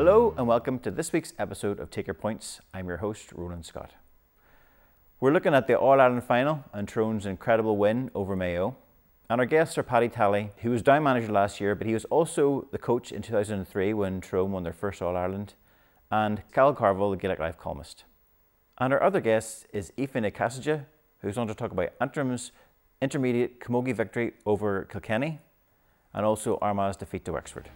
Hello and welcome to this week's episode of Take Your Points. I'm your host, Ronan Scott. We're looking at the All Ireland final and Tyrone's incredible win over Mayo. And our guests are Paddy Tally, who was down manager last year, but he was also the coach in 2003 when Tyrone won their first All Ireland, and Cal Carvill, the Gaelic Life columnist. And our other guest is Aoife Ní Chaisídí, who's on to talk about Antrim's intermediate camogie victory over Kilkenny and also Armagh's defeat to Wexford.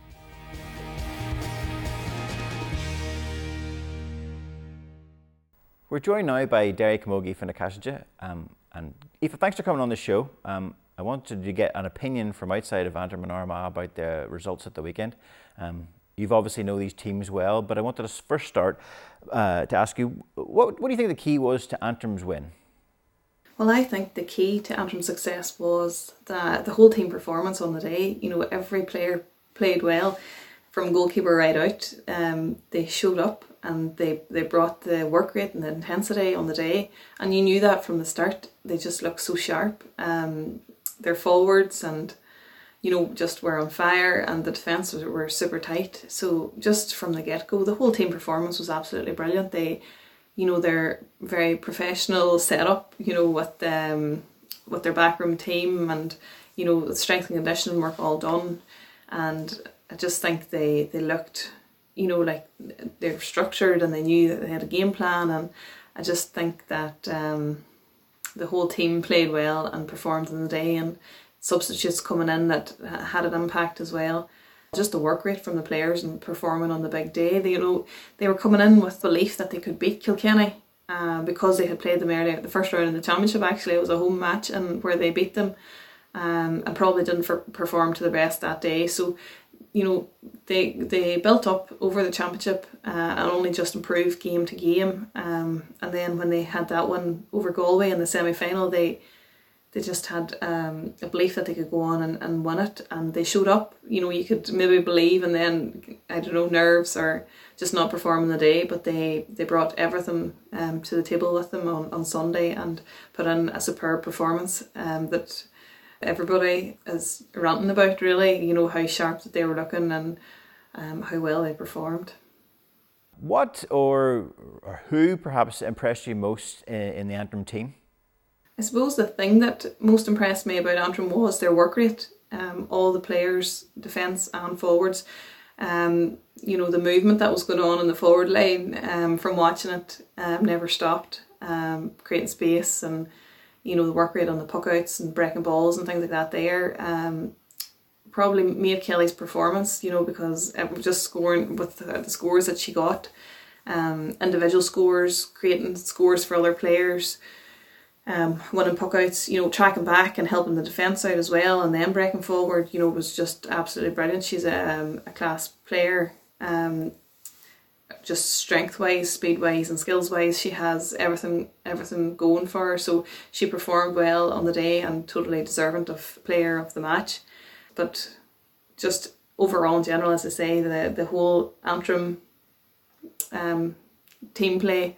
We're joined now by Derry Camogie Aoife Ní Chaisídí. Um, and Aoife, thanks for coming on the show. Um, I wanted to get an opinion from outside of Antrim and Armagh about the results at the weekend. Um, you've obviously know these teams well, but I wanted to first start uh, to ask you, what, what do you think the key was to Antrim's win? Well, I think the key to Antrim's success was that the whole team performance on the day. You know, every player played well, from goalkeeper right out. Um, they showed up and they they brought the work rate and the intensity on the day, and you knew that from the start. They just looked so sharp. Um, their forwards and you know just were on fire, and the defence were super tight. So just from the get go, the whole team performance was absolutely brilliant. They you know they're very professional setup you know with um with their backroom team and you know strength and conditioning work all done and I just think they they looked you know like they're structured and they knew that they had a game plan and I just think that um the whole team played well and performed in the day and substitutes coming in that had an impact as well just the work rate from the players and performing on the big day. They, you know, they were coming in with belief that they could beat Kilkenny uh, because they had played them earlier. The first round in the championship actually it was a home match and where they beat them, um, and probably didn't for, perform to the best that day. So, you know, they they built up over the championship uh, and only just improved game to game. Um, and then when they had that one over Galway in the semi final, they they just had um, a belief that they could go on and, and win it and they showed up you know you could maybe believe and then i don't know nerves or just not performing the day but they they brought everything um, to the table with them on, on sunday and put in a superb performance um, that everybody is ranting about really. You know how sharp that they were looking and um, how well they performed. What or, or who perhaps impressed you most in, in the antrim team? I suppose the thing that most impressed me about Antrim was their work rate. Um, all the players, defence and forwards, um, you know, the movement that was going on in the forward line um, from watching it um, never stopped, um, creating space and, you know, the work rate on the puckouts and breaking balls and things like that there. Um, probably Maeve Kelly's performance, you know, because just scoring with the, the scores that she got, um, individual scores, creating scores for other players, um, winning puckouts, you know, tracking back and helping the defence out as well, and then breaking forward, you know, was just absolutely brilliant. She's a, um, a class player, um, just strength wise, speed wise, and skills wise. She has everything, everything going for her. So she performed well on the day and totally deserving of player of the match. But just overall, in general, as I say, the the whole Antrim um, team play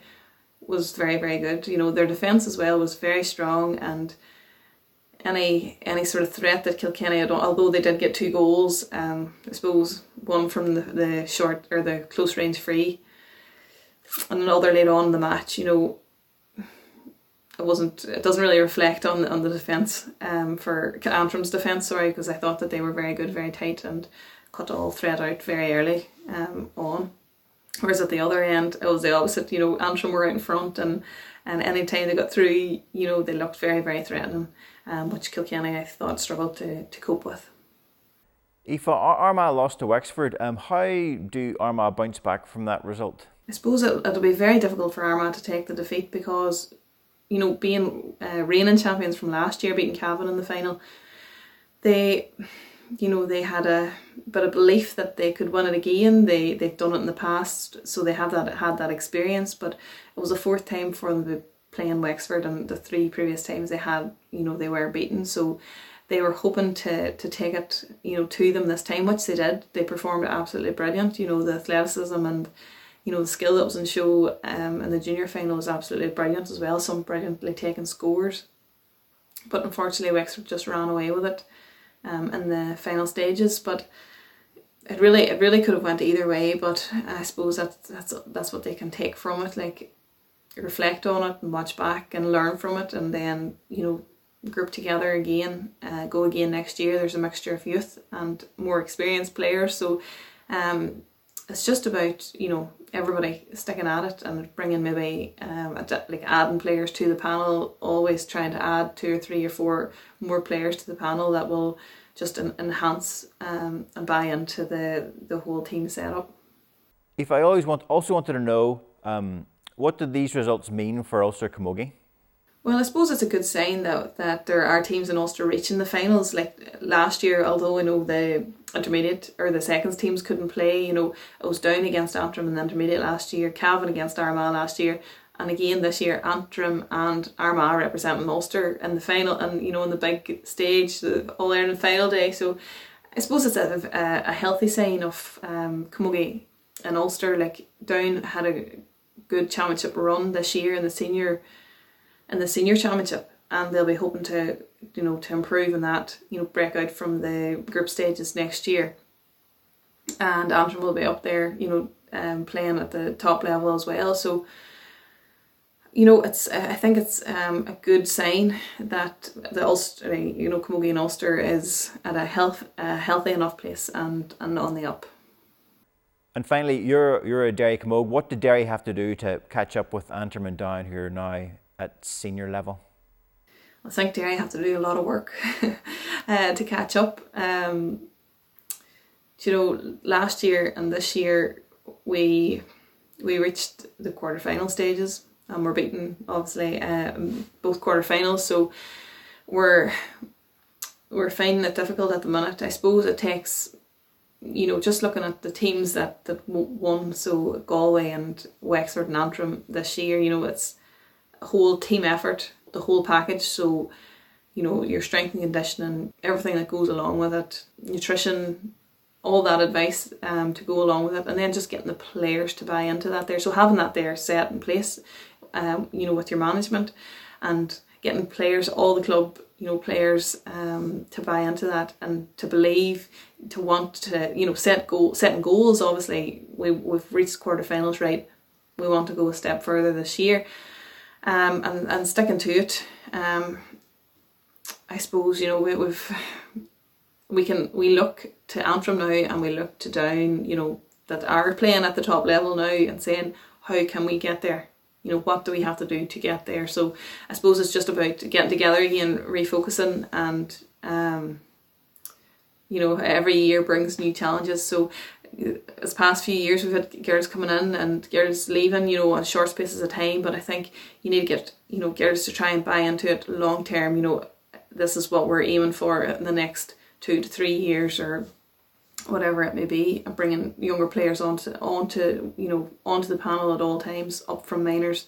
was very very good. You know their defence as well was very strong and any any sort of threat that Kilkenny had, although they did get two goals, um, I suppose one from the, the short or the close range free, and another later on in the match. You know, it wasn't. It doesn't really reflect on on the defence um, for Antrim's defence. Sorry, because I thought that they were very good, very tight, and cut all threat out very early um, on. Whereas at the other end, it was the opposite. You know, Antrim were out in front, and and any time they got through, you know, they looked very very threatening, um, which Kilkenny I thought struggled to to cope with. Aoife, Armagh lost to Wexford. Um, how do Armagh bounce back from that result? I suppose it, it'll be very difficult for Armagh to take the defeat because, you know, being uh, reigning champions from last year, beating Cavan in the final, they you know they had a bit of belief that they could win it again. They they've done it in the past, so they have that had that experience. But it was a fourth time for them to play in Wexford, and the three previous times they had, you know, they were beaten. So they were hoping to to take it, you know, to them this time, which they did. They performed absolutely brilliant. You know, the athleticism and you know the skill that was in show um, in the junior final was absolutely brilliant as well. Some brilliantly taken scores, but unfortunately Wexford just ran away with it um, in the final stages. But it really it really could have went either way, but I suppose that's that's that's what they can take from it. Like reflect on it and watch back and learn from it, and then you know group together again, uh, go again next year. There's a mixture of youth and more experienced players, so um, it's just about you know everybody sticking at it and bringing maybe um, like adding players to the panel. Always trying to add two or three or four more players to the panel that will just enhance um, and buy into the the whole team setup. If I always want also wanted to know um, what did these results mean for Ulster Camogie? Well, I suppose it's a good sign that that there are teams in Ulster reaching the finals. Like last year, although I know the intermediate or the seconds teams couldn't play, you know, it was down against Antrim in the intermediate last year, Cavan against Armagh last year, and again this year Antrim and Armagh representing Ulster in the final and you know on the big stage, the All Ireland final day. So I suppose it's a, a, a healthy sign of um, Camogie and Ulster. Like Down had a good championship run this year in the senior in the senior championship. And they'll be hoping to you know to improve in that you know break out from the group stages next year. And Antrim will be up there you know um, playing at the top level as well. So you know it's I think it's um, a good sign that the Ulster you know Camogie and Ulster is at a health a healthy enough place and and on the up and finally, you're you're a Derry Camogue. What did Derry have to do to catch up with Antrim and Down, who are now at senior level? I think Derry have to do a lot of work uh, to catch up. Um, you know, last year and this year we we reached the quarterfinal stages and we're beaten obviously um, both quarterfinals. So we're we're finding it difficult at the minute. I suppose it takes you know just looking at the teams that that won so Galway and Wexford and Antrim this year. You know it's a whole team effort the whole package. So, you know, your strength and conditioning, everything that goes along with it, nutrition, all that advice um, to go along with it, and then just getting the players to buy into that there. So having that there set in place, um, you know, with your management and getting players, all the club, you know, players um, to buy into that and to believe, to want to, you know, set goal, setting goals. Obviously, we we've reached quarterfinals, right? We want to go a step further this year um, and, and sticking to it. Um, I suppose, you know, we, we've, we can, we look to Antrim now and we look to down, you know, that are playing at the top level now and saying, how can we get there? You know, what do we have to do to get there? So I suppose it's just about getting together again, refocusing and, um, you know, every year brings new challenges. So this past few years we've had girls coming in and girls leaving, you know, on short spaces of time. But I think you need to get, you know, girls to try and buy into it long term. You know, this is what we're aiming for in the next two to three years or whatever it may be, and bringing younger players onto onto you know onto the panel at all times, up from minors.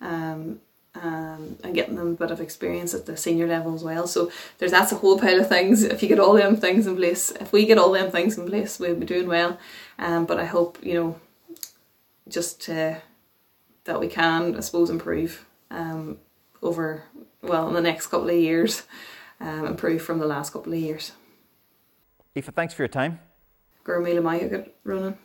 Um, um, and getting them a bit of experience at the senior level as well. So there's that's a whole pile of things. If you get all them things in place, if we get all them things in place, we'll be doing well. Um, but I hope you know, just uh, that we can, I suppose, improve um, over well in the next couple of years, um, improve from the last couple of years. Aoife, thanks for your time. Gur mile Ronan.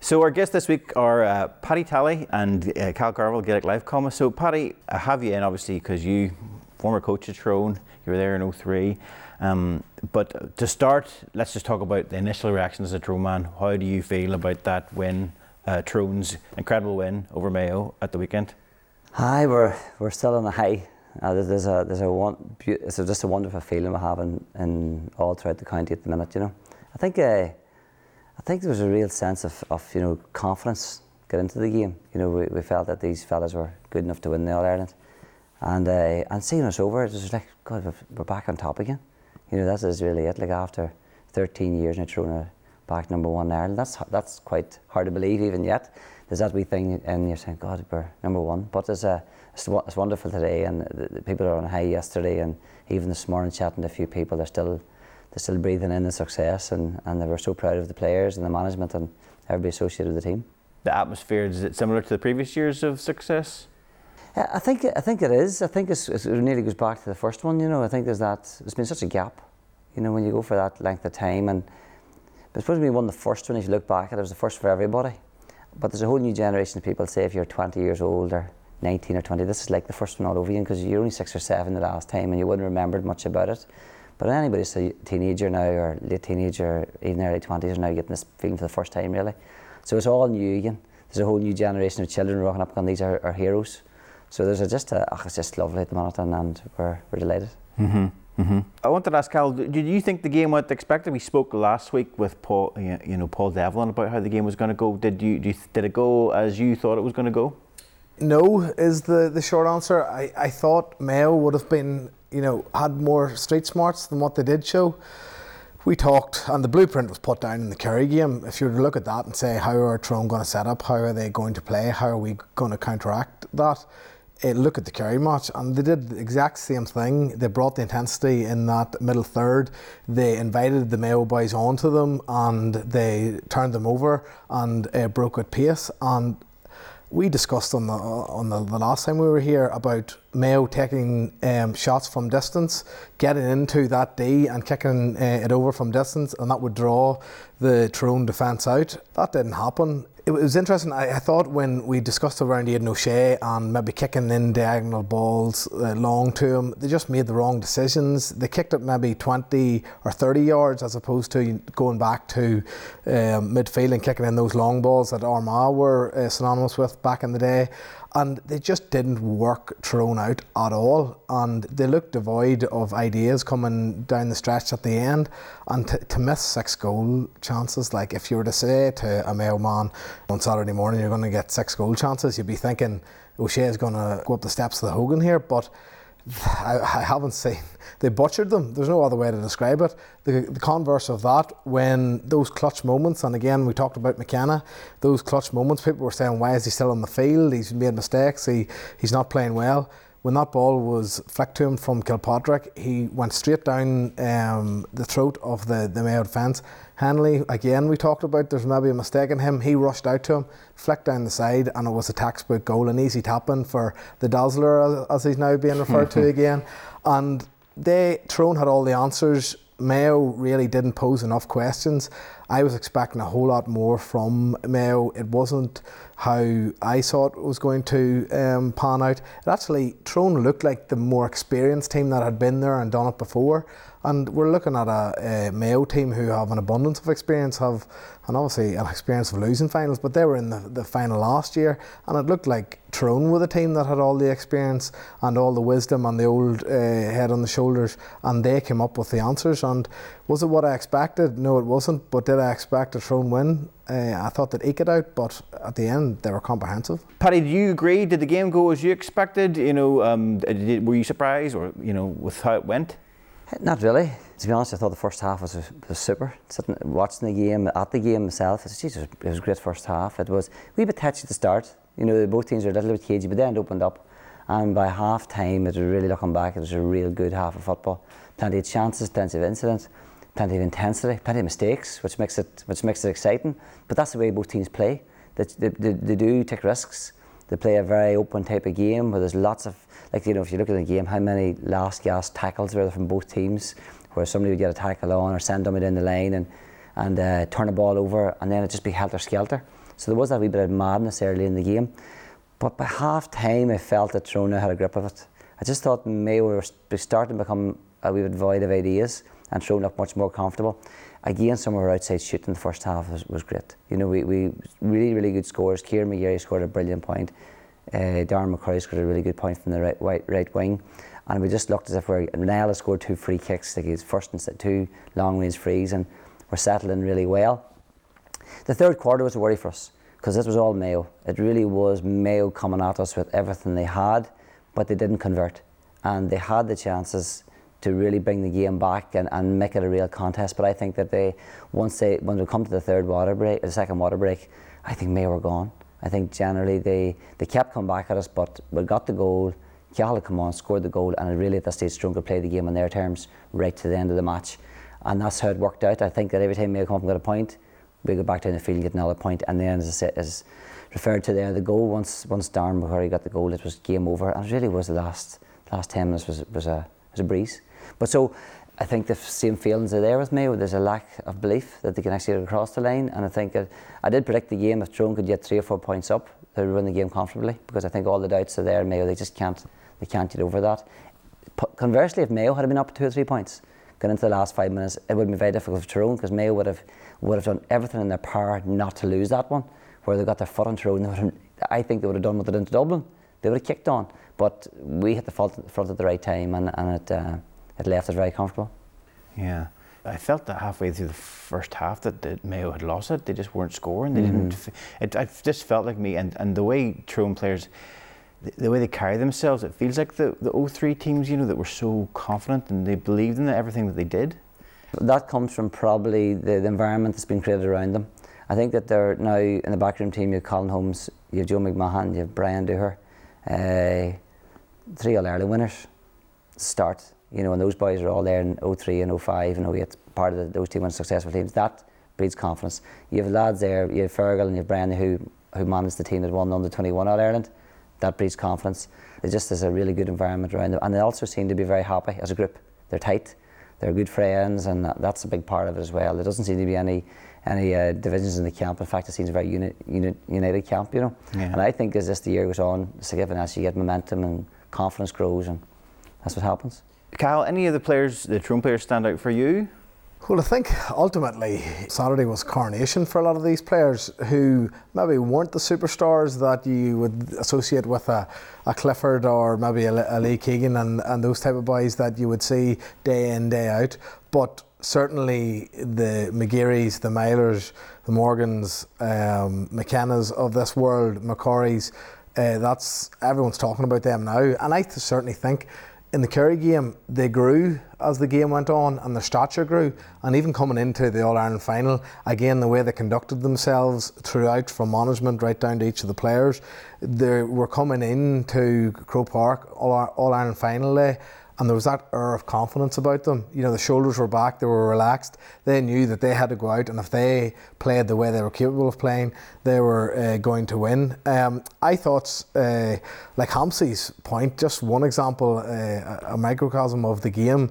So our guests this week are uh, Paddy Tally and uh, Cal Carvill, Gaelic Life Comma. So Paddy, I have you in obviously because you, former coach at Tyrone, you were there in 03. Um, but to start, let's just talk about the initial reactions as a Tyrone man. How do you feel about that win, uh, Tyrone's incredible win over Mayo at the weekend? Hi, we're, we're still on the high. Uh, there's a there's a one it's just a wonderful feeling we have in, in all throughout the county at the minute. You know, I think uh, I think there was a real sense of, of you know confidence get into the game. You know, we, we felt that these fellas were good enough to win the All Ireland, and uh, and seeing us over, it was like God, we're back on top again. You know, that is really it. Like after 13 years, and Tyrone back number one in Ireland. That's that's quite hard to believe even yet. There's that wee thing, and you're saying, God, we're number one. But it's a it's, it's wonderful today, and the, the people are on high yesterday, and even this morning chatting to a few people, they're still they're still breathing in the success, and, and they were so proud of the players and the management and everybody associated with the team. The atmosphere is it similar to the previous years of success? I think I think it is. I think it's, it nearly goes back to the first one. You know, I think there's that. There's been such a gap. You know, when you go for that length of time, and to be one of the first one. If you look back, it was the first for everybody. But there's a whole new generation of people. Say if you're 20 years old or 19 or 20, this is like the first one all over again because you're only six or seven the last time, and you wouldn't remember much about it. But anybody's a teenager now, or late teenager, even early 20s, are now getting this feeling for the first time, really. So it's all new again. There's a whole new generation of children rocking up, and these are our heroes. So there's a, just a, oh, it's just lovely at the minute, and, and we're, we're delighted. Mm-hmm. Mm-hmm. I wanted to ask Cal, did you think the game went expected? We spoke last week with Paul, you know, Paul Devlin about how the game was going to go. Did you, you, did it go as you thought it was going to go? No, is the, the short answer. I, I thought Mayo would have been, you know, had more street smarts than what they did show. We talked, and the blueprint was put down in the Kerry game. If you were to look at that and say, how are Tyrone going to set up? How are they going to play? How are we going to counteract that? uh, look at the Kerry match, and they did the exact same thing. They brought the intensity in that middle third. They invited the Mayo boys onto them, and they turned them over and uh, broke at pace. And we discussed on the on the, the, last time we were here about Mayo taking um, shots from distance, getting into that D and kicking uh, it over from distance, and that would draw the Tyrone defence out. That didn't happen it was interesting. I, I, thought when we discussed around Aidan O'Shea and maybe kicking in diagonal balls uh, long to him, they just made the wrong decisions. They kicked it maybe 20 or 30 yards as opposed to going back to um, midfield and kicking in those long balls that Armagh were uh, synonymous with back in the day and they just didn't work Tyrone out at all. And they looked devoid of ideas coming down the stretch at the end. And to, to miss six goal chances, like if you were to say to a Mayo man on Saturday morning, you're going to get six goal chances, you'd be thinking O'Shea is going to go up the steps of the Hogan here. But I, I, haven't seen. They butchered them. There's no other way to describe it. The, the converse of that, when those clutch moments, and again, we talked about McKenna, those clutch moments, people were saying, why is he still on the field? He's made mistakes. He, he's not playing well. When that ball was flicked to him from Kilpatrick, he went straight down um, the throat of the, the Mayo defence Hennelly, again, we talked about there's maybe a mistake in him. He rushed out to him, flicked down the side, and it was a textbook goal, an easy tap in for the Dazzler, as he's now being referred to again. And they, Tyrone had all the answers. Mayo really didn't pose enough questions. I was expecting a whole lot more from Mayo. It wasn't how I thought it was going to um, pan out. It actually, Tyrone looked like the more experienced team that had been there and done it before. And we're looking at a, a, Mayo team who have an abundance of experience, have and obviously an experience of losing finals, but they were in the, the final last year, and it looked like Tyrone were the team that had all the experience and all the wisdom and the old uh, head on the shoulders, and they came up with the answers. And was it what I expected? No, it wasn't. But did I expect a Tyrone win? Uh, I thought they'd eke it out, but at the end they were comprehensive. Paddy, do you agree? Did the game go as you expected? You know, um, were you surprised, or you know, with how it went? Not really. To be honest, I thought the first half was, was super. Sitting watching the game at the game myself, I said, it was a great first half. It was a wee bit touchy at the start. You know, both teams were a little bit cagey, but then it opened up. And by half time, it was really looking back, it was a real good half of football. Plenty of chances, plenty of incidents, plenty of intensity, plenty of mistakes, which makes it which makes it exciting. But that's the way both teams play. They, they, they do take risks. They play a very open type of game where there's lots of like you know if you look at the game, how many last gas tackles were there from both teams, where somebody would get a tackle on or send them down the line and and uh, turn the ball over, and then it just be helter skelter. So there was that wee bit of madness early in the game, but by half time I felt that Tyrone had a grip of it. I just thought Mayo were starting to become a wee bit void of ideas and Tyrone looked much more comfortable. Again, some of our outside shooting in the first half was, was great. You know, we, we really, really good scores. Kieran McGeary scored a brilliant point. Uh, Darren McCurry scored a really good point from the right, right, right wing. And we just looked as if we're. Nella scored two free kicks, like his first and two long range frees, and we're settling really well. The third quarter was a worry for us because this was all Mayo. It really was Mayo coming at us with everything they had, but they didn't convert. And they had the chances to really bring the game back and, and make it a real contest. But I think that they, once they, when we come to the third water break, the second water break, I think Mayo were gone. I think generally they, they kept coming back at us, but we got the goal. Cathal come on, scored the goal, and really at that stage, Strong could play the game on their terms right to the end of the match. And that's how it worked out. I think that every time Mayo come up and got a point, we go back down the field and get another point. And then, as I said, as referred to there, the goal once once Darren McCurry got the goal, it was game over, and it really was the last last ten minutes was was a was a breeze. But so I think the same feelings are there with me. There's a lack of belief that they can actually get across the line, and I think that I did predict the game if Tyrone could get three or four points up, they would win the game comfortably because I think all the doubts are there. Mayo they just can't they can't get over that. Conversely, if Mayo had been up two or three points going into the last five minutes, it would be very difficult for Tyrone because Mayo would have would have done everything in their power not to lose that one. Where they got their foot on Tyrone, I think they would have done what they did into Dublin. They would have kicked on, but we hit the front at the right time, and, and it uh, it left us very comfortable. Yeah. I felt that halfway through the first half that, that Mayo had lost it. They just weren't scoring. They mm-hmm. didn't. It, it just felt like me, and, and the way Tyrone players, the, the, way they carry themselves, it feels like the the 03 teams, you know, that were so confident and they believed in everything that they did. That comes from probably the, the environment that's been created around them. I think that they're now in the backroom team. You have Colin Holmes, you have Joe McMahon, you have Brian Dooher, uh, three All Ireland winners. Start you know, and those boys are all there in 03 and 05 and 08, part of the, those team and successful teams. That breeds confidence. You have lads there, you have Fergal and you have Brian who, who managed the team that won the under 21 All Ireland. That breeds confidence. It just is a really good environment around them. And they also seem to be very happy as a group. They're tight, they're good friends, and that, that's a big part of it as well. There doesn't seem to be any any uh, divisions in the camp. In fact, it seems a very uni- uni- united camp, you know. Yeah. And I think as this the year goes on, it's given as you get momentum and confidence grows, and that's what happens. Kyle, any of the players, the Tyrone players, stand out for you? Well, I think ultimately Saturday was coronation for a lot of these players who maybe weren't the superstars that you would associate with a, a Clifford or maybe a, a Lee Keegan and, and those type of boys that you would see day in, day out. But certainly the McGearys, the Meylers, the Morgans, um, McKennas of this world, McCurrys, uh, that's everyone's talking about them now. And I certainly think in the Kerry game, they grew as the game went on and their stature grew. And even coming into the All Ireland final, again, the way they conducted themselves throughout, from management right down to each of the players, they were coming into Croke Park All Ireland final day and there was that air of confidence about them. You know, the shoulders were back, they were relaxed. They knew that they had to go out, and if they played the way they were capable of playing, they were uh, going to win. Um, I thought, uh, like Hampsey's point, just one example, uh, a microcosm of the game.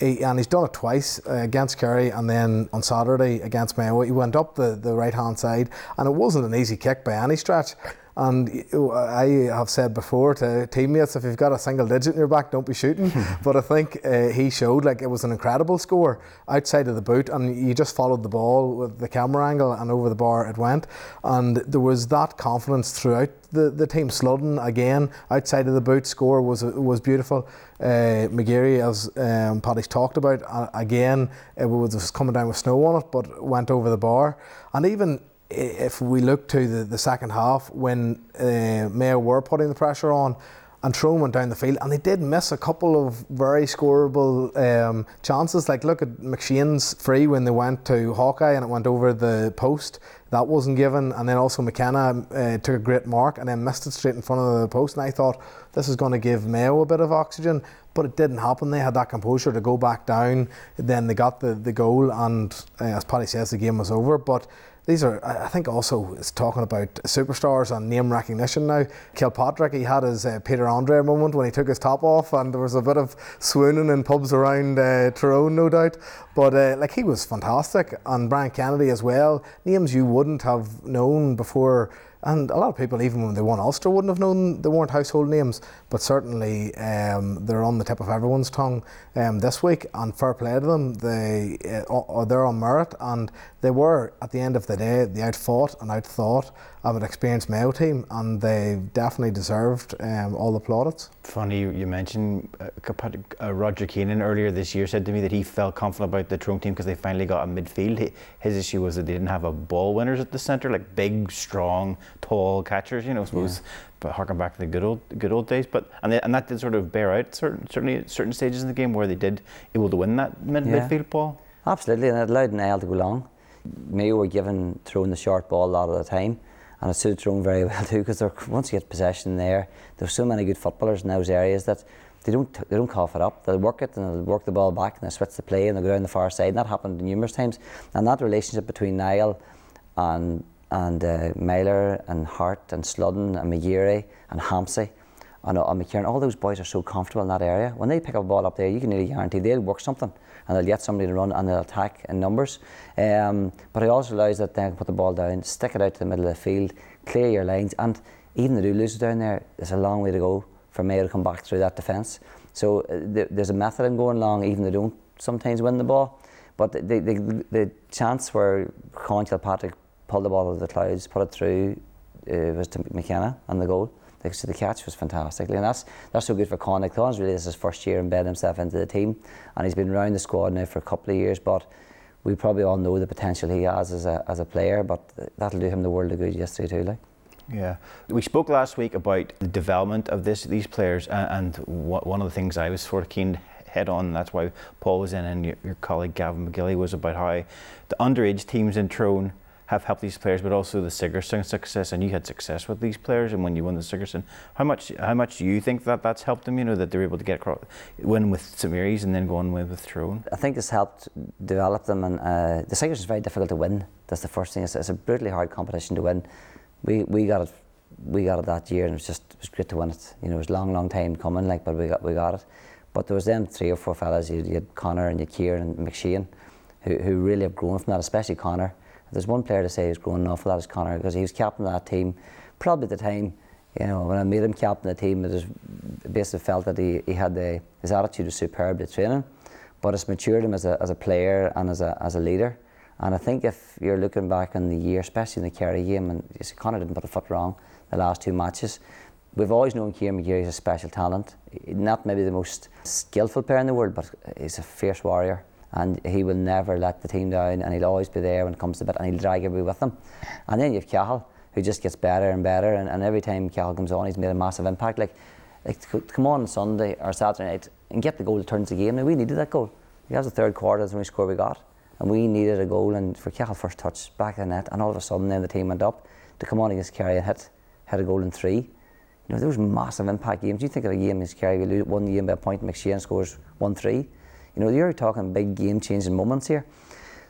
He, and he's done it twice uh, against Kerry and then on Saturday against Mayo. He went up the, the right hand side, and it wasn't an easy kick by any stretch. And I have said before to teammates, if you've got a single digit in your back, don't be shooting. but I think uh, he showed like it was an incredible score outside of the boot, and you just followed the ball with the camera angle, and over the bar it went. And there was that confidence throughout the, the team. Sludden again outside of the boot score was was beautiful. Uh, McGeary, as um, Paddy's talked about, uh, again it was coming down with snow on it, but went over the bar. And even if we look to the, the second half when uh, Mayo were putting the pressure on and Tyrone went down the field and they did miss a couple of very scoreable um, chances. Like look at McShane's free when they went to Hawkeye and it went over the post. That wasn't given. And then also McKenna uh, took a great mark and then missed it straight in front of the post. And I thought this is going to give Mayo a bit of oxygen but it didn't happen. They had that composure to go back down. Then they got the, the goal and uh, as Paddy says the game was over. But these are, I think, also it's talking about superstars and name recognition now. Kilpatrick, he had his uh, Peter Andre moment when he took his top off, and there was a bit of swooning in pubs around uh, Tyrone, no doubt. But uh, like he was fantastic, and Brian Kennedy as well. Names you wouldn't have known before and a lot of people, even when they won Ulster, wouldn't have known they weren't household names, but certainly um, they're on the tip of everyone's tongue um, this week. And fair play to them, they uh, they're on merit, and they were at the end of the day the outfought and outthought of an experienced Mayo team, and they definitely deserved um, all the plaudits. Funny you mentioned uh, uh, Roger Keenan earlier this year said to me that he felt confident about the Tyrone team because they finally got a midfield. He, his issue was that they didn't have a ball winners at the centre, like big, strong, tall catchers. You know, I suppose. Yeah. But harking back to the good old good old days, but and they, and that did sort of bear out certain certainly certain stages in the game where they did able to win that mid, yeah. midfield ball. Absolutely, and it allowed Niall to go long. Mayo were given throwing the short ball a lot of the time and it suited Tyrone very well too because once you get possession there, there's so many good footballers in those areas that they don't they don't cough it up. They'll work it and they'll work the ball back and they'll switch the play and they'll go down the far side. And that happened numerous times. And that relationship between Niall and and uh, Meyler and Hart and Sludden and McGeary and Hampsey uh, and McKieran, all those boys are so comfortable in that area. When they pick up a ball up there, you can nearly guarantee they'll work something and they'll get somebody to run and they'll attack in numbers. Um, but it also allows that they can put the ball down, stick it out to the middle of the field, clear your lines, and even if they do lose down there, there's a long way to go for Mayo to come back through that defence. So uh, th- there's a method in going long, even they don't sometimes win the ball. But the, the, the, the chance where Con Kilpatrick pulled the ball out of the clouds, put it through, uh, was to McKenna and the goal. The, so the catch was fantastic, and that's that's so good for Con. Like really this is his first year embedding himself into the team, and he's been around the squad now for a couple of years. But we probably all know the potential he has as a as a player. But that'll do him the world of good yesterday too. Like. Yeah, we spoke last week about the development of this these players, and, and one of the things I was sort of keen head on. That's why Paul was in, and your, your colleague Gavin McGilly was about how the underage teams in Tyrone have helped these players, but also the Sigerson success. And you had success with these players, and when you won the Sigerson, how much how much do you think that that's helped them? You know that they're able to get across, win with St Mary's and then go on with with Tyrone. I think it's helped develop them, and uh, the Sigerson is very difficult to win. That's the first thing. It's, it's a brutally hard competition to win. We we got it. We got it that year, and it was just it was great to win it. You know, it was a long, long time coming, like, but we got we got it. But there was them three or four fellas. You, you had Connor and you had Kieran and McShane, who, who really have grown from that, especially Connor. There's one player to say who's grown an awful lot is Connor because he was captain of that team. Probably at the time, you know, when I made him captain of the team, it was basically felt that he, he had the, his attitude was superb at training, but it's matured him as a, as a player and as a, as a leader. And I think if you're looking back on the year, especially in the Kerry game, and you see Connor didn't put a foot wrong the last two matches, we've always known Kieran McGeary is a special talent. Not maybe the most skillful player in the world, but he's a fierce warrior. And he will never let the team down, and he'll always be there when it comes to it, and he'll drag everybody with him. And then you have Cathal, who just gets better and better, and, and every time Cathal comes on, he's made a massive impact. Like, like come on Sunday or Saturday night and get the goal that turns the game. Now, we needed that goal. He has the third quarter, that's the only score we got. And we needed a goal, and for Cathal first touch, back in the net, and all of a sudden then the team went up to come on against Kerry and hit, hit a goal in three. You know, those massive impact games. You think of a game against Kerry, we lose one game by a point, McShane scores 1 3. You know, you're talking big game changing moments here.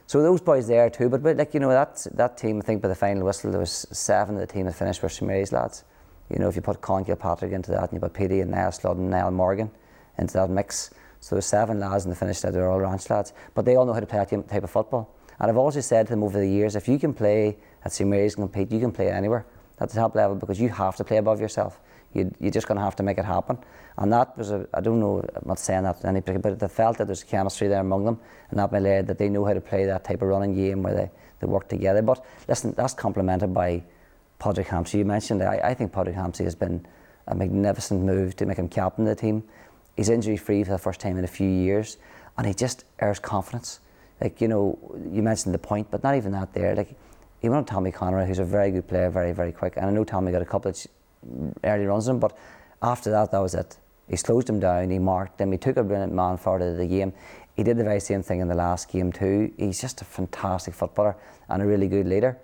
So those boys there too, but, but like, you know, that, that team, I think by the final whistle, there was seven of the team that finished were Mary's lads. You know, if you put Con Kilpatrick into that, and you put Petey and Niall Slood and Niall Morgan into that mix, so seven lads in the finish that are all ranch lads, but they all know how to play that type of football. And I've always said to them over the years, if you can play at St Mary's and compete, you can play anywhere at the top level because you have to play above yourself you, you're just going to have to make it happen. And that was a, I don't know, I'm not saying that any particular, but they felt that there's chemistry there among them, and that may lead that they know how to play that type of running game where they, they work together. But listen, that's complemented by Padraig Hampsey. You mentioned, I, I think Padraig Hampsey has been a magnificent move to make him captain of the team. He's injury free for the first time in a few years, and he just airs confidence. Like, you know, you mentioned the point, but not even that there. Like, even on Tommy Conroy, who's a very good player, very, very quick. And I know Tommy got a couple of early runs him, but after that, that was it. He slowed him down, he marked him, he took a brilliant man forward of the game. He did the very same thing in the last game too. He's just a fantastic footballer and a really good leader.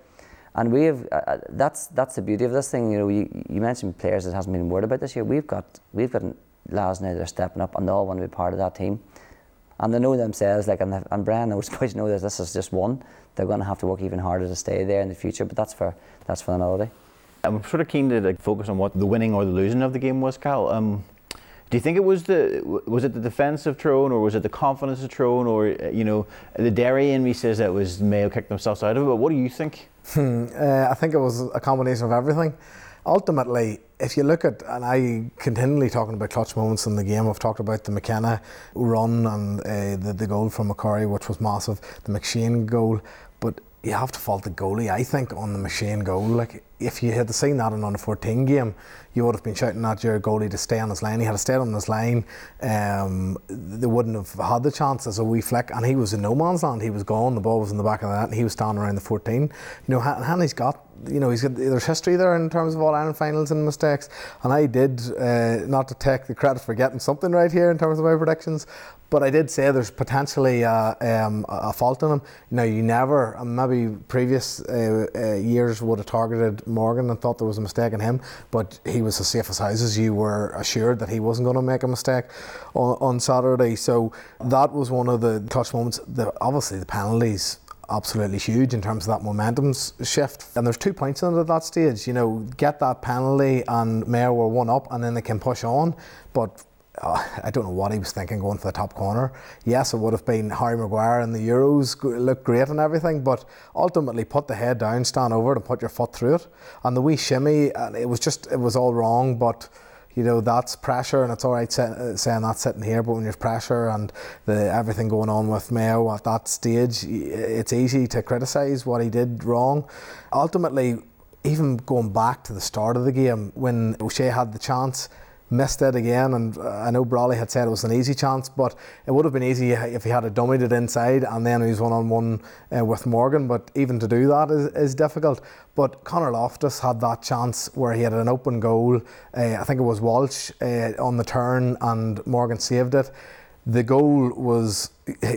And we have uh, uh that's that's the beauty of this thing. You know, you, you mentioned players that hasn't been word about this year. We've got we've got lads now that are stepping up and they all want to be part of that team. And they know themselves, like, and, the, and Brian knows, boys know that this is just one. They're going to have to work even harder to stay there in the future, but that's for that's for another day. I'm sort of keen to like, focus on what the winning or the losing of the game was, Cal. Um, do you think it was the was it the defence of Tyrone or was it the confidence of Tyrone or you know the Derry in me says that was Mayo kicked themselves out of it. But what do you think? Hmm, uh, I think it was a combination of everything. Ultimately, if you look at and I continually talking about clutch moments in the game. I've talked about the McKenna run and uh, the, the goal from McCurry, which was massive. The McShane goal, but you have to fault the goalie. I think on the McShane goal, like if you had seen that in under 14 game, you would have been shouting at your goalie to stay on his line. He had stayed on his line. Um, they wouldn't have had the chance as a wee flick, and he was in no man's land. He was gone. The ball was in the back of the net, and he was standing around the 14. You know, Hennelly's got you know, he's got there's history there in terms of all Ireland finals and mistakes. And I did uh, not to take the credit for getting something right here in terms of my predictions, but I did say there's potentially a, um, a fault in him. Now, you never, maybe previous uh, uh, years would have targeted Morgan and thought there was a mistake in him, but he was as safe as houses. You were assured that he wasn't going to make a mistake on, on Saturday. So that was one of the clutch moments. The, obviously, the penalties absolutely huge in terms of that momentum shift. And there's two points in at that stage. You know, get that penalty and Mayo were one up and then they can push on. But uh, I don't know what he was thinking going for the top corner. Yes, it would have been Harry Maguire in the Euros, looked great and everything, but ultimately put the head down, stand over it, and put your foot through it. And the wee shimmy, and it was just, it was all wrong, but you know that's pressure and it's all right say, saying that sitting here but when there's pressure and the everything going on with Mayo at that stage it's easy to criticise what he did wrong ultimately even going back to the start of the game when O'Shea had the chance missed it again. And I know Brolly had said it was an easy chance, but it would have been easy if he had dummied it inside and then he was one on one with Morgan. But even to do that is, is difficult. But Conor Loftus had that chance where he had an open goal. Uh, I think it was Walsh uh, on the turn, and Morgan saved it the goal was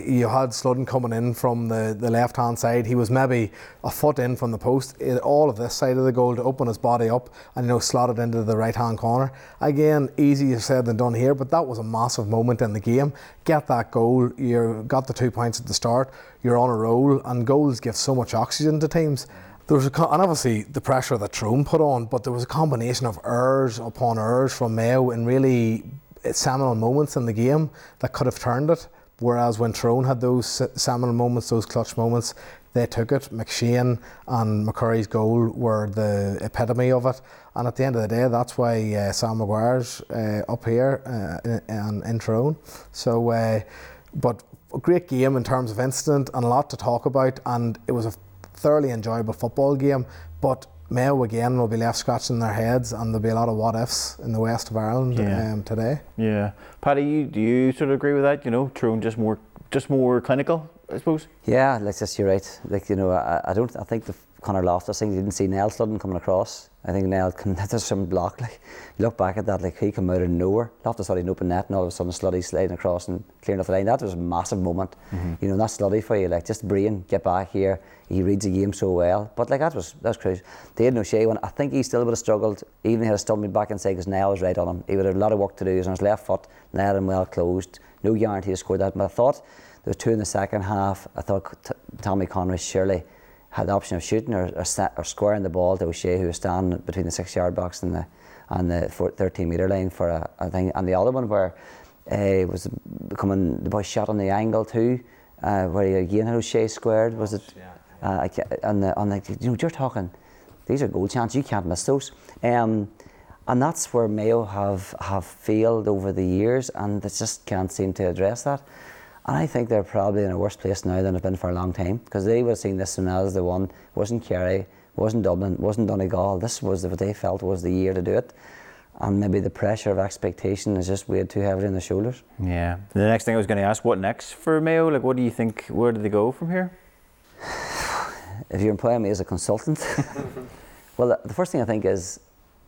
you had Sludden coming in from the, the left hand side. He was maybe a foot in from the post. all of this side of the goal to open his body up and you know slot it into the right hand corner. Again, easier said than done here, but that was a massive moment in the game. Get that goal. You got the two points at the start. You're on a roll, and goals give so much oxygen to teams. There was a, and obviously the pressure that Tyrone put on, but there was a combination of errors upon errors from Mayo and really seminal moments in the game that could have turned it. Whereas when Tyrone had those seminal moments, those clutch moments, they took it. McShane and McCurry's goal were the epitome of it. And at the end of the day, that's why uh, Sam Maguire's uh, up here uh, in, in Tyrone. So, uh, but a great game in terms of incident and a lot to talk about. And it was a thoroughly enjoyable football game. But Mayo again will be left scratching their heads, and there'll be a lot of what ifs in the west of Ireland yeah. um, today. Yeah, Paddy, you, do you sort of agree with that? You know, Tyrone just more, just more clinical, I suppose. Yeah, like just you're right. Like you know, I, I don't. I think the Conor Loftus thing. You didn't see Nell Sludden coming across. I think Nell can. There's some block. Like you look back at that, like he came out of nowhere. Loftus thought he'd open net, and all of a sudden Sluddy sliding across and clearing off the line. That was a massive moment. Mm-hmm. You know, that's Sluddy for you. Like just brain, get back here. He reads the game so well. But like that was that was crazy. Dave O'Shea one. I think he still would have struggled, even if he had stumbled back and say because Nell was right on him. He would have a lot of work to do. He was on his left foot. Nell and well closed. No guarantee to score that. But I thought there was two in the second half. I thought t- Tommy Conroy surely had the option of shooting or, or, set, or squaring the ball to O'Shea, who was standing between the six yard box and the and the 13 metre line for a, a thing. And the other one where uh, was coming, the boy shot on the angle too, uh, where he again had O'Shea squared. Was it? Uh, and the, on the, you know, you're talking, these are goal chances, you can't miss those. Um, and that's where Mayo have, have failed over the years, and they just can't seem to address that. And I think they're probably in a worse place now than they've been for a long time because they would have seen this one as the one. It wasn't Kerry, wasn't Dublin, wasn't Donegal. This was what they felt was the year to do it. And maybe the pressure of expectation is just weighed too heavily on the shoulders. Yeah. The next thing I was going to ask, what next for Mayo? Like, what do you think? Where do they go from here? if you're employing me as a consultant, well, the first thing I think is,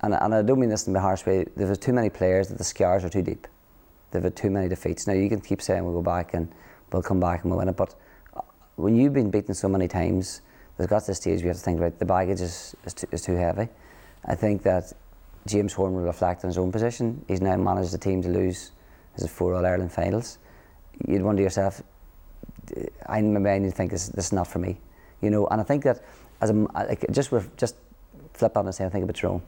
and, and I don't mean this in a harsh way, there's too many players that the scars are too deep they've had too many defeats. Now you can keep saying we'll go back and we'll come back and we'll win it, but uh, when you've been beaten so many times, there's got to the stage where you have to think about the baggage is, is, too, is too heavy. I think that James Horan will reflect on his own position. He's now managed the team to lose his four All Ireland finals. You'd wonder yourself, I maybe I think this, this is not for me, you know. And I think that as a just just flip on and say I think about Tyrone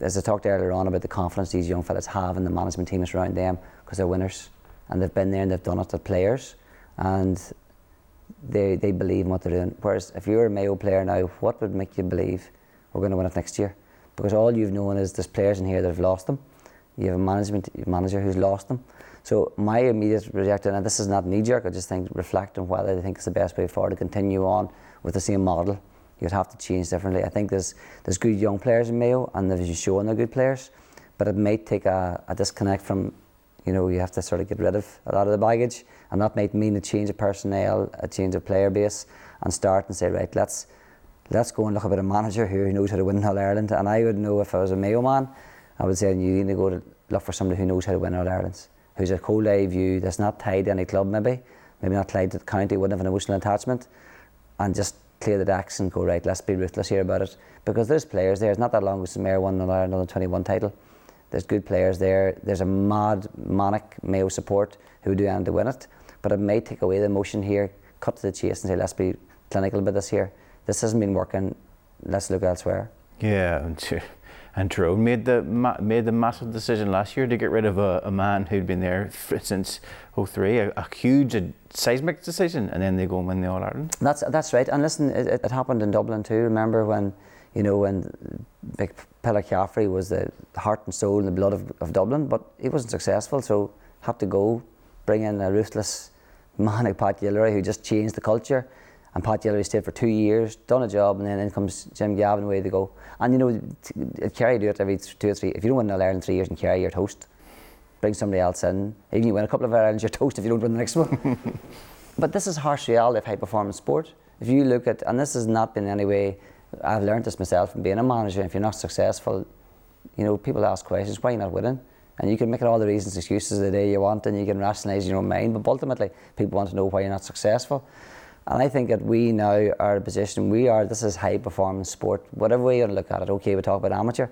as I talked earlier on about the confidence these young fellas have in the management team is around them because they're winners and they've been there and they've done it. They're players and they they believe in what they're doing. Whereas if you're a Mayo player now, what would make you believe we're going to win it next year? Because all you've known is there's players in here that have lost them. You have a management manager who's lost them. So my immediate reaction, and this is not knee jerk, I just think reflect on whether they think it's the best way forward to continue on with the same model you'd have to change differently. I think there's there's good young players in Mayo and they've shown they're good players, but it might take a, a disconnect from, you know, you have to sort of get rid of a lot of the baggage, and that might mean a change of personnel, a change of player base, and start and say right, let's let's go and look a manager here who knows how to win All Ireland. And I would know if I was a Mayo man, I would say you need to go to look for somebody who knows how to win All Ireland, who's a cold eye view, that's not tied to any club maybe, maybe not tied to the county, wouldn't have an emotional attachment, and just clear the decks and go right. Let's be ruthless here about it because there's players there. It's not that long since Mayo won another 21 title. There's good players there. There's a mad, manic Mayo support who do end to win it, but it may take away the emotion here, cut to the chase, and say let's be clinical about this here. This hasn't been working. Let's look elsewhere. Yeah, and, Ty- and Tyrone made the ma- made the massive decision last year to get rid of a, a man who'd been there since 03, a, a huge a seismic decision, and then they go and win the All Ireland. That's that's right. And listen, it, it- happened in Dublin too. Remember when, you know, when Big Pillar Caffrey was the heart and soul and the blood of, of Dublin, but he wasn't successful, so had to go, bring in a ruthless man like Pat Gilroy who just changed the culture. And Pat Gilroy stayed for two years, done a job, and then in comes Jim Gavin, away they go. And you know, t- Kerry do it every two or three. If you don't win All Ireland three years in Kerry, you're toast. Bring somebody else in. Even you win a couple of Irelands, you're toast if you don't win the next one. But this is harsh reality of high performance sport. If you look at, and this has not been any way, I've learned this myself from being a manager. If you're not successful, you know, people ask questions, why are you not winning? And you can make all the reasons, excuses the day you want, and you can rationalise your own mind. But ultimately, people want to know why you're not successful. And I think that we now are in a position, we are, this is high performance sport. Whatever way you look at it, okay, we talk about amateur.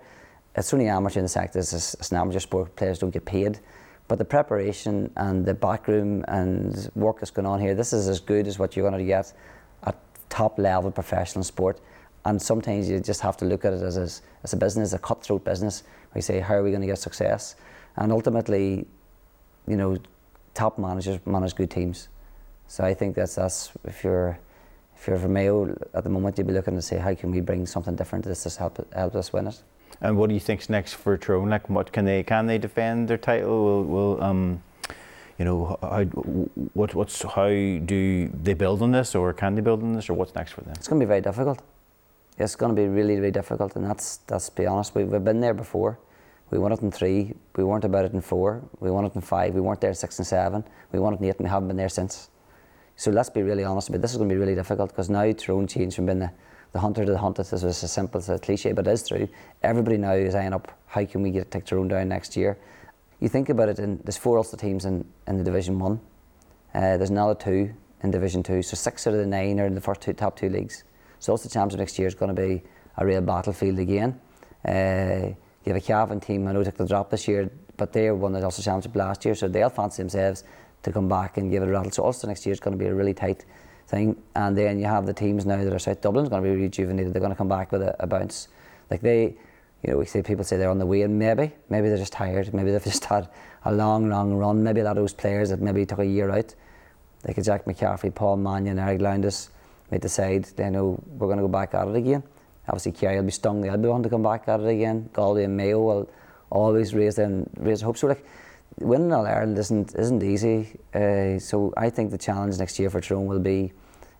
It's only amateur in the sector, it's, it's an amateur sport, players don't get paid. But the preparation and the backroom and work that's going on here, this is as good as what you're going to get at top level professional sport. And sometimes you just have to look at it as, as, as a business, a cutthroat business, We say, how are we going to get success? And ultimately, you know, top managers manage good teams. So I think that's that's if you're if you're Mayo at the moment, you'd be looking to say how can we bring something different to this to help help us win it. And what do you think's next for Tyrone? Like, what can they can they defend their title? Will, will um, you know, how, what what's how do they build on this, or can they build on this, or what's next for them? It's going to be very difficult. It's going to be really really difficult, and that's that's to be honest. We've, we've been there before. We won it in three. We weren't about it in four. We won it in five. We weren't there in six and seven. We won it in eight, and we haven't been there since. So let's be really honest about this. Is going to be really difficult because now Tyrone changed from being the, the hunter to the hunted. This was as simple as a cliche, but it is true. Everybody now is eyeing up how can we get take Tyrone down next year. You think about it, and there's four Ulster teams in, in the Division One. Uh, there's another two in Division Two, so six out of the nine are in the first two top two leagues. So Ulster Championship next year is going to be a real battlefield again. Uh, you have a Cavan team, I know took the drop this year, but they won the Ulster Championship last year, so they'll fancy themselves to come back and give it a rattle. So Ulster next year is going to be a really tight thing. And then you have the teams now that are South Dublin's going to be rejuvenated. They're going to come back with a, a bounce. Like they, you know, we say people say they're on the way, and maybe, maybe they're just tired. Maybe they've just had a long, long run. Maybe a lot of those players that maybe took a year out, like Jack McCaffrey, Paul Mannion, Eric Lowndes, may decide they know we're going to go back at it again. Obviously, Kerry will be stung. They'll be wanting to come back at it again. Galway and Mayo will always raise their raise hopes. So like winning All Ireland isn't isn't easy. Uh, so I think the challenge next year for Tyrone will be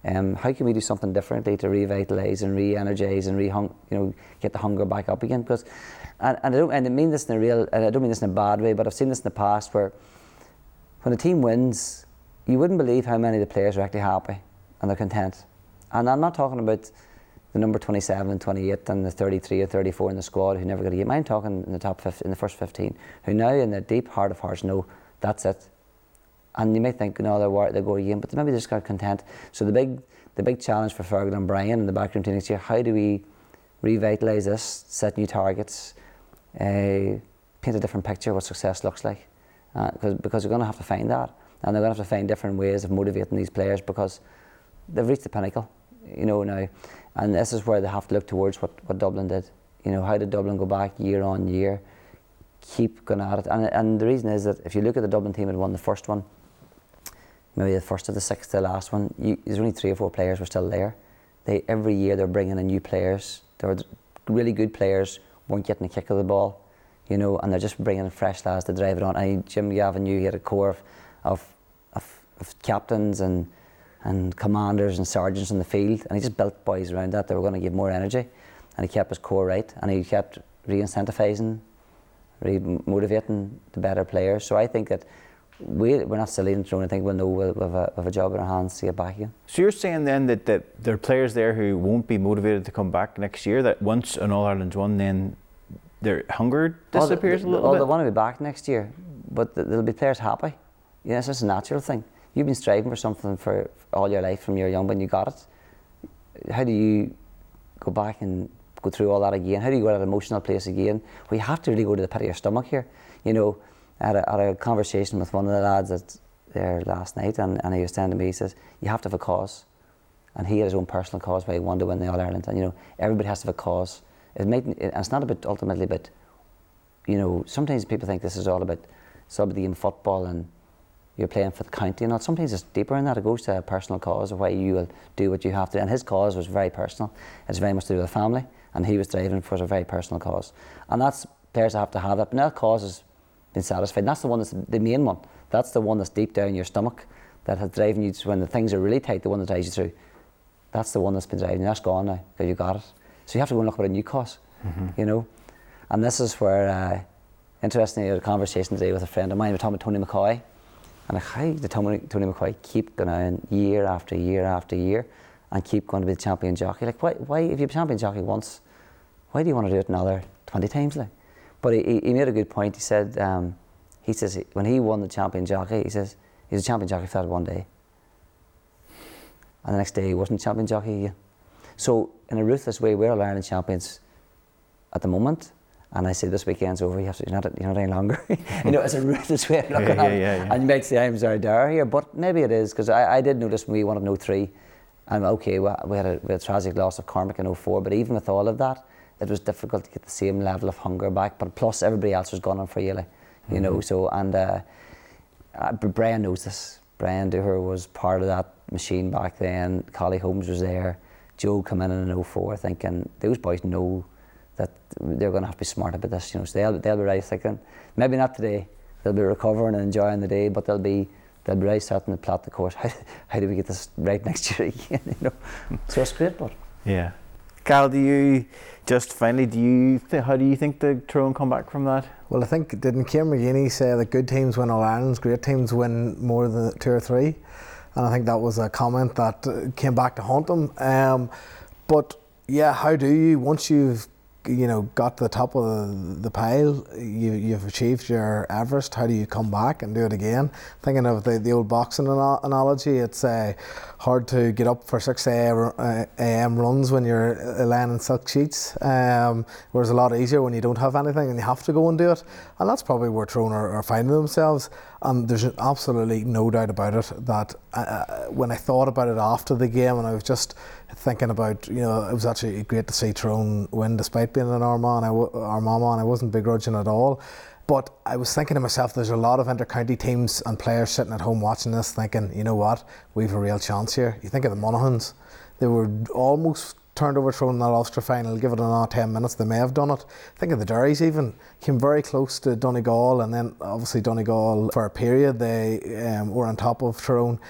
um, how can we do something differently to revitalise and re-energise and re you know get the hunger back up again because and, and I don't and I mean this in a real and I don't mean this in a bad way but I've seen this in the past where when a team wins you wouldn't believe how many of the players are actually happy and they're content and I'm not talking about the number 27 28 and the 33 or 34 in the squad who never got a game. I'm talking in the top 15, in the first 15 who now in their deep heart of hearts know that's it. And you may think, no, they're worried, they go again, but maybe they just got content. So the big, the big challenge for Fergal and Brian in the backroom team next year, how do we revitalise this, set new targets, uh, paint a different picture of what success looks like? Uh, cause, because they're going to have to find that. And they're going to have to find different ways of motivating these players because they've reached the pinnacle, you know, now. And this is where they have to look towards what, what Dublin did. You know, how did Dublin go back year on year, keep going at it? And, and the reason is that if you look at the Dublin team that won the first one, maybe the first of the sixth to the last one, you, there's only three or four players were still there. They every year they're bringing in new players. They were really good players, weren't getting a kick of the ball, you know, and they're just bringing in fresh lads to drive it on. And Jim Gavin knew he had a core of, of, of, of captains and and commanders and sergeants in the field, and he just built boys around that that were going to give more energy, and he kept his core right, and he kept re-incentivising, re-motivating the better players. So I think that we, we're not silly in throwing. I think we'll know we'll, we'll, have a, we'll have a job in our hands to get back again. So you're saying then that, that there are players there who won't be motivated to come back next year. That once an All Ireland's won, then their hunger Well, disappears they, a little well, bit. they want to be back next year, but th- there'll be players happy. Yeah, it's just a natural thing. You've been striving for something for all your life from you're young when you got it. How do you go back and go through all that again? How do you go to that emotional place again? You have to really go to the pit of your stomach here. You know, I had had a conversation with one of the lads that's there last night, and, and he was saying to me, he says, you have to have a cause. and he had his own personal cause why he wanted to win the All Ireland. And you know, everybody has to have a cause. It made, and it's not about ultimately about, you know, sometimes people think this is all about, it's all about the game football and you're playing for the county and all. Sometimes it's deeper in that. It goes to a personal cause of why you will do what you have to. Do. And his cause was very personal. It's very much to do with the family, and he was driving for a very personal cause. And that's players have to have that. But now that cause has been satisfied. And that's the one that's the main one. That's the one that's deep down your stomach that has driven you to when the things are really tight. The one that drives you through. That's the one that's been driving you. That's gone now because you got it. So you have to go and look for a new because mm-hmm. you know. And this is where, uh, interestingly, I had a conversation today with a friend of mine. We were talking about Tony McCoy. And how did Tony, Tony McCoy keep going on year after year after year and keep going to be the champion jockey? Like, why, why if you're a champion jockey once, why do you want to do it another 20 times? Like? But he, he made a good point. He said, um, he says, when he won the champion jockey, he says, he's a champion jockey for that one day. And the next day he wasn't champion jockey again. So in a ruthless way, we're Ireland champions at the moment. And I say this weekend's over. You have to, you're not, you're not any longer. you know, it's a ruthless way of looking yeah, at it. Yeah, yeah, and you might say I'm sorry, there here, but maybe it is because I, I did notice when we won in 03, and okay, we had, a, we had a tragic loss of Cormac in 04, but even with all of that, it was difficult to get the same level of hunger back. But plus, everybody else was gone on for Yale, you mm-hmm. know. So and uh, uh, Brian knows this. Brian Dooher was part of that machine back then. Collie Holmes was there. Joe come in in 04 thinking those boys know that they're going to have to be smart about this, you know. So they'll, they'll be right thinking, maybe not today, they'll be recovering and enjoying the day, but they'll be they'll be right starting to plot the course. How, how do we get this right next year again? You know, so it's great, but yeah. Cal, do you just finally do you th- how do you think the Tyrone come back from that? Well, I think didn't Kieran McGeeney say that good teams win All Irelands, great teams win more than two or three, and I think that was a comment that uh, came back to haunt them. Um, but yeah, how do you once you've you know got to the top of the, pile, you, you've achieved your Everest. How do you come back and do it again? Thinking of the, the old boxing analogy, it's uh, hard to get up for 6 a.m. runs when you're uh, laying in silk sheets, um, whereas a lot easier when you don't have anything and you have to go and do it. And that's probably where Tyrone are, are finding themselves. And there's absolutely no doubt about it that uh, uh, when I thought about it after the game, and I was just thinking about, you know, it was actually great to see Tyrone win despite being an Armagh, Armagh, and I wasn't begrudging at all. But I was thinking to myself, there's a lot of inter-county teams and players sitting at home watching this, thinking, you know what, we've a real chance here. You think of the Monaghans, they were almost turned over thrown in that Ulster final, give it another 10 minutes, they may have done it. Think of the Derrys even, came very close to Donegal, and then obviously Donegal, for a period, they um, were on top of Tyrone.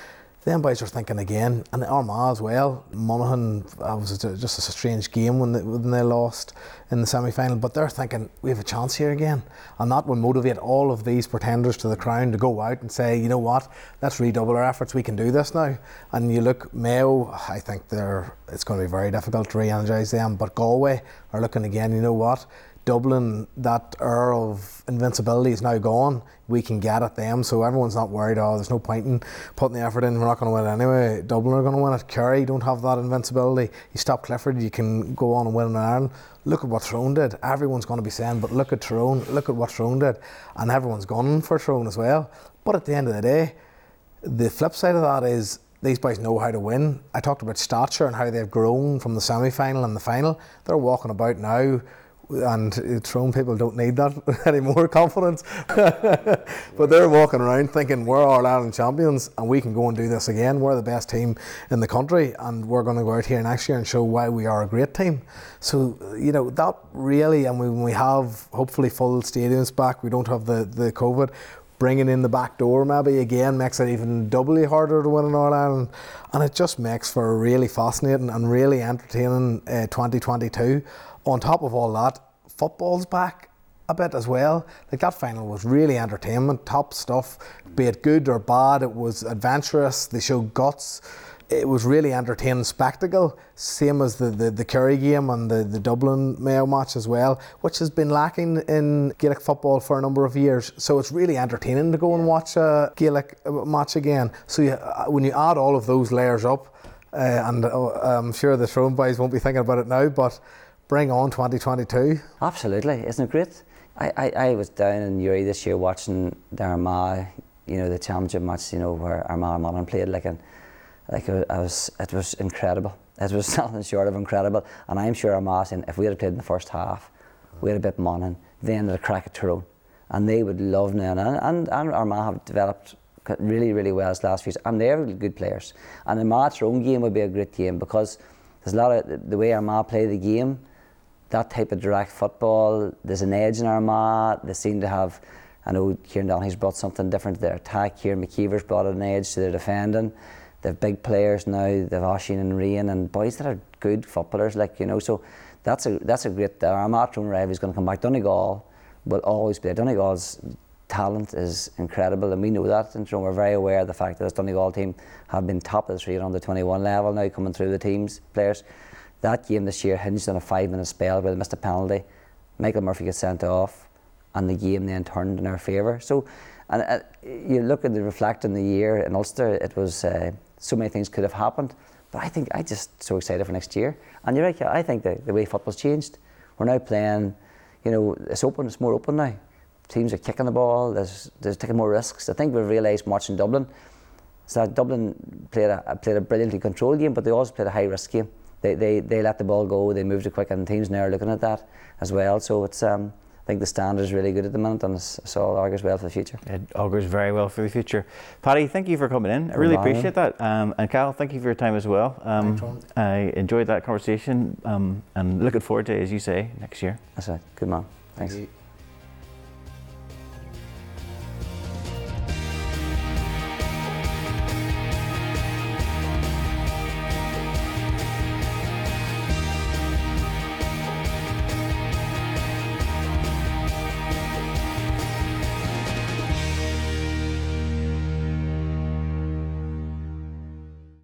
Then boys were thinking again, and Armagh as well. Monaghan uh, was just a strange game when they, when they lost in the semi final, but they're thinking we have a chance here again, and that will motivate all of these pretenders to the crown to go out and say, you know what, let's redouble our efforts. We can do this now. And you look Mayo, I think they're it's going to be very difficult to re-energise them, but Galway are looking again. You know what? Dublin, that air of invincibility is now gone. We can get at them, so everyone's not worried. Oh, there's no point in putting the effort in. We're not going to win anyway. Dublin are going to win it. Kerry don't have that invincibility. You stop Clifford, you can go on and win in Ireland. Look at what Tyrone did. Everyone's going to be saying, but look at Tyrone. Look at what Tyrone did, and everyone's gone for Tyrone as well. But at the end of the day, the flip side of that is these boys know how to win. I talked about stature and how they've grown from the semi final and the final. They're walking about now and Tyrone people don't need that anymore confidence. But they're walking around thinking we're All Ireland champions and we can go and do this again. We're the best team in the country and we're going to go out here next year and show why we are a great team. So you know that really and when we have hopefully full stadiums back. We don't have the, the COVID. Bringing in the back door maybe again makes it even doubly harder to win in All Ireland. And it just makes for a really fascinating and really entertaining uh, 2022 on top of all that, football's back a bit as well. Like that final was really entertainment, top stuff, be it good or bad. It was adventurous. They showed guts. It was really entertaining spectacle, same as the, the, the Kerry game and the, the Dublin Mayo match as well, which has been lacking in Gaelic football for a number of years. So it's really entertaining to go and watch a Gaelic uh, match again. So you, uh, when you add all of those layers up, uh, and uh, I'm sure the Tyrone boys won't be thinking about it now, but bring on 2022. Absolutely, isn't it great? I, I, I was down in Newry this year watching the Armagh, you know, the championship match, you know, where Armagh Monaghan played like and like it was, it was incredible. It was nothing short of incredible. And I'm sure Armagh, saying if we had played in the first half, we had a bit money, then the crack at Tyrone. And they would love now. And, and, and Armagh have developed really, really well as last few years. And they're good players. And the Armagh Tyrone game would be a great game because there's a lot of the way Armagh play the game, that type of direct football, there's an edge in Armagh. They seem to have, I know Kieran Donaghy's brought something different to their attack. Ciaran McKeever's brought an edge to their defending. They've big players now. They've Oisín and Rian and boys that are good footballers, like you know. So that's a that's a great. Uh, Armagh Rival is going to come back. Donegal will always be. there. Donegal's talent is incredible, and we know that. And we're very aware of the fact that this Donegal team have been top of the three on the 21 level now, coming through the teams players. That game this year hinged on a five-minute spell where they missed a penalty. Michael Murphy gets sent off, and the game then turned in our favour. So, and uh, you look at the reflect in the year in Ulster, it was. Uh, so many things could have happened. But I think I'm just so excited for next year. And you're right, yeah, I think the, the way football's changed. We're now playing, you know, it's open, it's more open now. Teams are kicking the ball, there's, there's taking more risks. I think we've realised much in Dublin. So Dublin played a, played a brilliantly controlled game, but they also played a high risk game. They, they, they let the ball go, they moved it quick, and teams now are looking at that as well. So it's, um, I think the standard is really good at the moment, and it's, all augurs well for the future. It augurs very well for the future. Paddy, thank you for coming in. I really appreciate that. Um, and Cal, thank you for your time as well. Um, I enjoyed that conversation um, and looking forward to, as you say, next year. That's right. Good man. Thanks. Thank